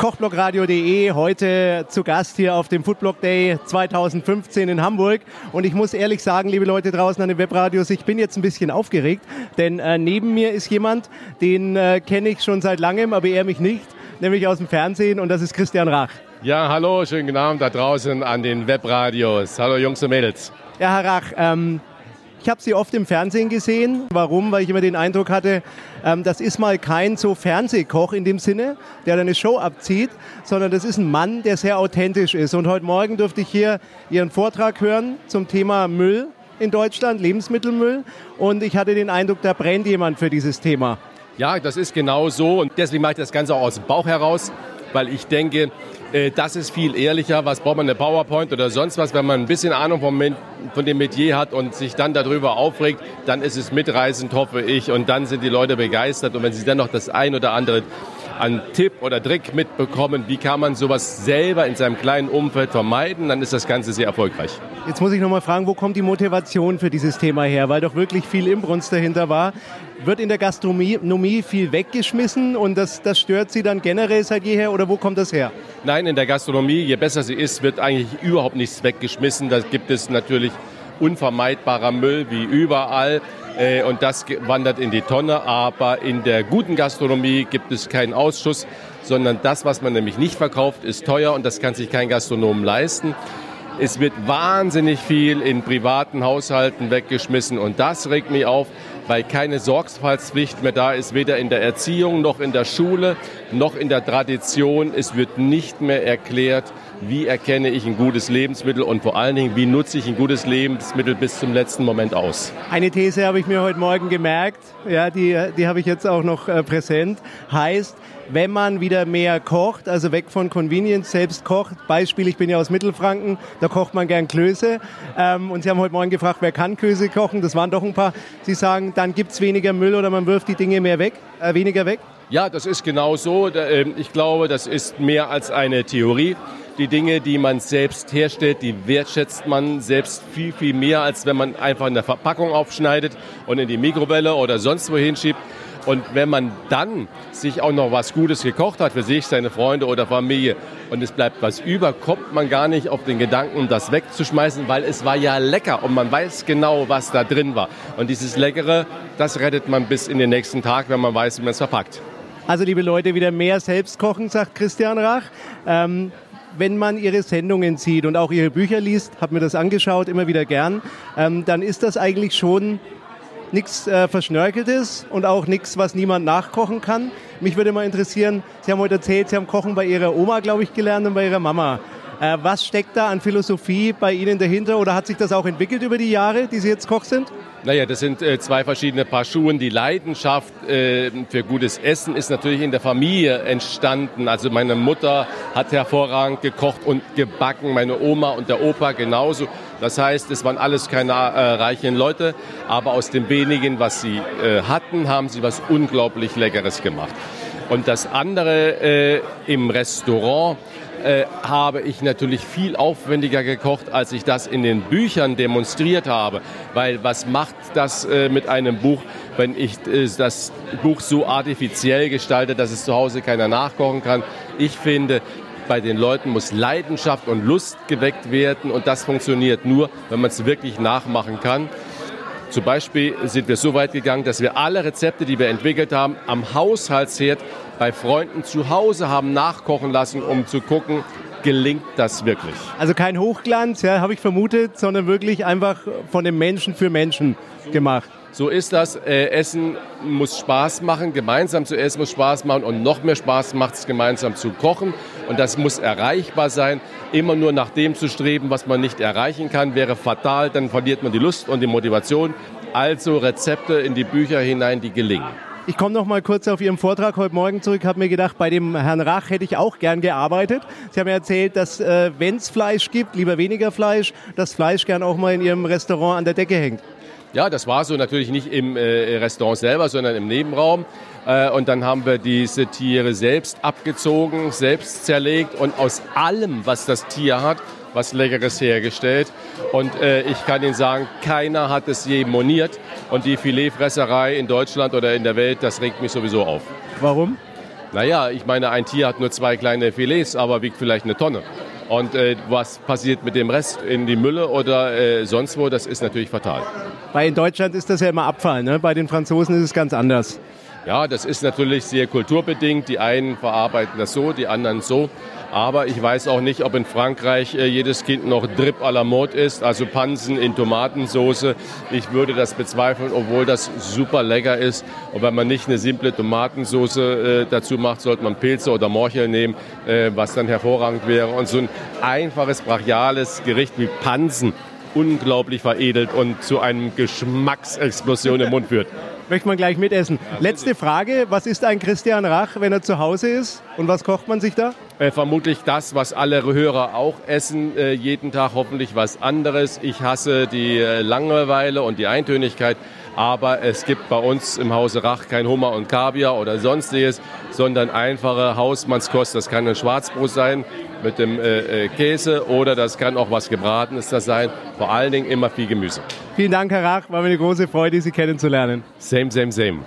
Kochblockradio.de, heute zu Gast hier auf dem Foodblock Day 2015 in Hamburg. Und ich muss ehrlich sagen, liebe Leute draußen an den Webradios, ich bin jetzt ein bisschen aufgeregt, denn äh, neben mir ist jemand, den äh, kenne ich schon seit langem, aber er mich nicht, nämlich aus dem Fernsehen und das ist Christian Rach. Ja, hallo, schönen guten Abend da draußen an den Webradios. Hallo Jungs und Mädels. Ja, Herr Rach, ähm, ich habe Sie oft im Fernsehen gesehen. Warum? Weil ich immer den Eindruck hatte, ähm, das ist mal kein so Fernsehkoch in dem Sinne, der eine Show abzieht, sondern das ist ein Mann, der sehr authentisch ist. Und heute Morgen durfte ich hier Ihren Vortrag hören zum Thema Müll in Deutschland, Lebensmittelmüll. Und ich hatte den Eindruck, da brennt jemand für dieses Thema. Ja, das ist genau so. Und deswegen mache ich das Ganze auch aus dem Bauch heraus, weil ich denke, äh, das ist viel ehrlicher. Was braucht man eine PowerPoint oder sonst was? Wenn man ein bisschen Ahnung vom, von dem Metier hat und sich dann darüber aufregt, dann ist es mitreißend, hoffe ich. Und dann sind die Leute begeistert. Und wenn sie dann noch das ein oder andere an Tipp oder Trick mitbekommen, wie kann man sowas selber in seinem kleinen Umfeld vermeiden, dann ist das Ganze sehr erfolgreich. Jetzt muss ich noch mal fragen, wo kommt die Motivation für dieses Thema her? Weil doch wirklich viel Imbrunst dahinter war. Wird in der Gastronomie viel weggeschmissen und das, das stört Sie dann generell seit jeher oder wo kommt das her? Nein, in der Gastronomie, je besser sie ist, wird eigentlich überhaupt nichts weggeschmissen. Da gibt es natürlich unvermeidbarer Müll wie überall. Äh, und das wandert in die Tonne. Aber in der guten Gastronomie gibt es keinen Ausschuss, sondern das, was man nämlich nicht verkauft, ist teuer und das kann sich kein Gastronom leisten. Es wird wahnsinnig viel in privaten Haushalten weggeschmissen und das regt mich auf, weil keine Sorgfaltspflicht mehr da ist, weder in der Erziehung noch in der Schule noch in der Tradition. Es wird nicht mehr erklärt, wie erkenne ich ein gutes Lebensmittel und vor allen Dingen, wie nutze ich ein gutes Lebensmittel bis zum letzten Moment aus. Eine These habe ich mir heute Morgen gemerkt, ja, die, die habe ich jetzt auch noch äh, präsent, heißt, wenn man wieder mehr kocht, also weg von Convenience, selbst kocht. Beispiel, ich bin ja aus Mittelfranken, da kocht man gern Klöße. Ähm, und Sie haben heute Morgen gefragt, wer kann Klöße kochen? Das waren doch ein paar. Sie sagen, dann gibt es weniger Müll oder man wirft die Dinge mehr weg, äh, weniger weg? Ja, das ist genau so. Ähm, ich glaube, das ist mehr als eine Theorie. Die Dinge, die man selbst herstellt, die wertschätzt man selbst viel, viel mehr, als wenn man einfach in der Verpackung aufschneidet und in die Mikrowelle oder sonst wohin schiebt. Und wenn man dann sich auch noch was Gutes gekocht hat für sich, seine Freunde oder Familie und es bleibt was über, kommt man gar nicht auf den Gedanken, das wegzuschmeißen, weil es war ja lecker und man weiß genau, was da drin war. Und dieses Leckere, das rettet man bis in den nächsten Tag, wenn man weiß, wie man es verpackt. Also liebe Leute, wieder mehr selbst kochen, sagt Christian Rach. Ähm, wenn man ihre Sendungen sieht und auch ihre Bücher liest, habe mir das angeschaut, immer wieder gern, ähm, dann ist das eigentlich schon nichts äh, Verschnörkeltes und auch nichts, was niemand nachkochen kann. Mich würde mal interessieren, Sie haben heute erzählt, Sie haben Kochen bei Ihrer Oma, glaube ich, gelernt und bei Ihrer Mama. Äh, was steckt da an Philosophie bei Ihnen dahinter oder hat sich das auch entwickelt über die Jahre, die Sie jetzt Koch sind? Naja, das sind äh, zwei verschiedene Paar Schuhen. Die Leidenschaft äh, für gutes Essen ist natürlich in der Familie entstanden. Also meine Mutter hat hervorragend gekocht und gebacken, meine Oma und der Opa genauso. Das heißt, es waren alles keine äh, reichen Leute, aber aus dem wenigen, was sie äh, hatten, haben sie was unglaublich Leckeres gemacht. Und das andere äh, im Restaurant äh, habe ich natürlich viel aufwendiger gekocht, als ich das in den Büchern demonstriert habe. Weil was macht das äh, mit einem Buch, wenn ich äh, das Buch so artifiziell gestalte, dass es zu Hause keiner nachkochen kann? Ich finde, bei den Leuten muss Leidenschaft und Lust geweckt werden und das funktioniert nur, wenn man es wirklich nachmachen kann. Zum Beispiel sind wir so weit gegangen, dass wir alle Rezepte, die wir entwickelt haben, am Haushaltsherd bei Freunden zu Hause haben nachkochen lassen, um zu gucken, gelingt das wirklich. Also kein Hochglanz, ja, habe ich vermutet, sondern wirklich einfach von den Menschen für Menschen gemacht. So ist das. Äh, essen muss Spaß machen, gemeinsam zu essen muss Spaß machen und noch mehr Spaß macht es gemeinsam zu kochen. Und das muss erreichbar sein. Immer nur nach dem zu streben, was man nicht erreichen kann, wäre fatal. Dann verliert man die Lust und die Motivation. Also Rezepte in die Bücher hinein, die gelingen. Ich komme noch mal kurz auf Ihren Vortrag heute Morgen zurück. Habe mir gedacht, bei dem Herrn Rach hätte ich auch gern gearbeitet. Sie haben mir erzählt, dass äh, wenn es Fleisch gibt, lieber weniger Fleisch, das Fleisch gern auch mal in Ihrem Restaurant an der Decke hängt. Ja, das war so natürlich nicht im äh, Restaurant selber, sondern im Nebenraum. Äh, und dann haben wir diese Tiere selbst abgezogen, selbst zerlegt und aus allem, was das Tier hat, was Leckeres hergestellt. Und äh, ich kann Ihnen sagen, keiner hat es je moniert. Und die Filetfresserei in Deutschland oder in der Welt, das regt mich sowieso auf. Warum? Naja, ich meine, ein Tier hat nur zwei kleine Filets, aber wiegt vielleicht eine Tonne. Und äh, was passiert mit dem Rest in die Mülle oder äh, sonst wo, das ist natürlich fatal. Weil in Deutschland ist das ja immer Abfall, ne? bei den Franzosen ist es ganz anders. Ja, das ist natürlich sehr kulturbedingt. Die einen verarbeiten das so, die anderen so. Aber ich weiß auch nicht, ob in Frankreich äh, jedes Kind noch Drip à la mode ist, also Pansen in Tomatensoße. Ich würde das bezweifeln, obwohl das super lecker ist. Und wenn man nicht eine simple Tomatensoße äh, dazu macht, sollte man Pilze oder Morchel nehmen, äh, was dann hervorragend wäre. Und so ein einfaches, brachiales Gericht wie Pansen unglaublich veredelt und zu einem Geschmacksexplosion im Mund führt. Möchte man gleich mitessen. Letzte Frage, was ist ein Christian Rach, wenn er zu Hause ist und was kocht man sich da? Äh, vermutlich das, was alle Hörer auch essen, äh, jeden Tag hoffentlich was anderes. Ich hasse die äh, Langeweile und die Eintönigkeit, aber es gibt bei uns im Hause Rach kein Hummer und Kaviar oder sonstiges, sondern einfache Hausmannskost. Das kann ein Schwarzbrot sein mit dem äh, äh, Käse oder das kann auch was Gebratenes das sein. Vor allen Dingen immer viel Gemüse. Vielen Dank, Herr Rach. War mir eine große Freude, Sie kennenzulernen. Same, same, same.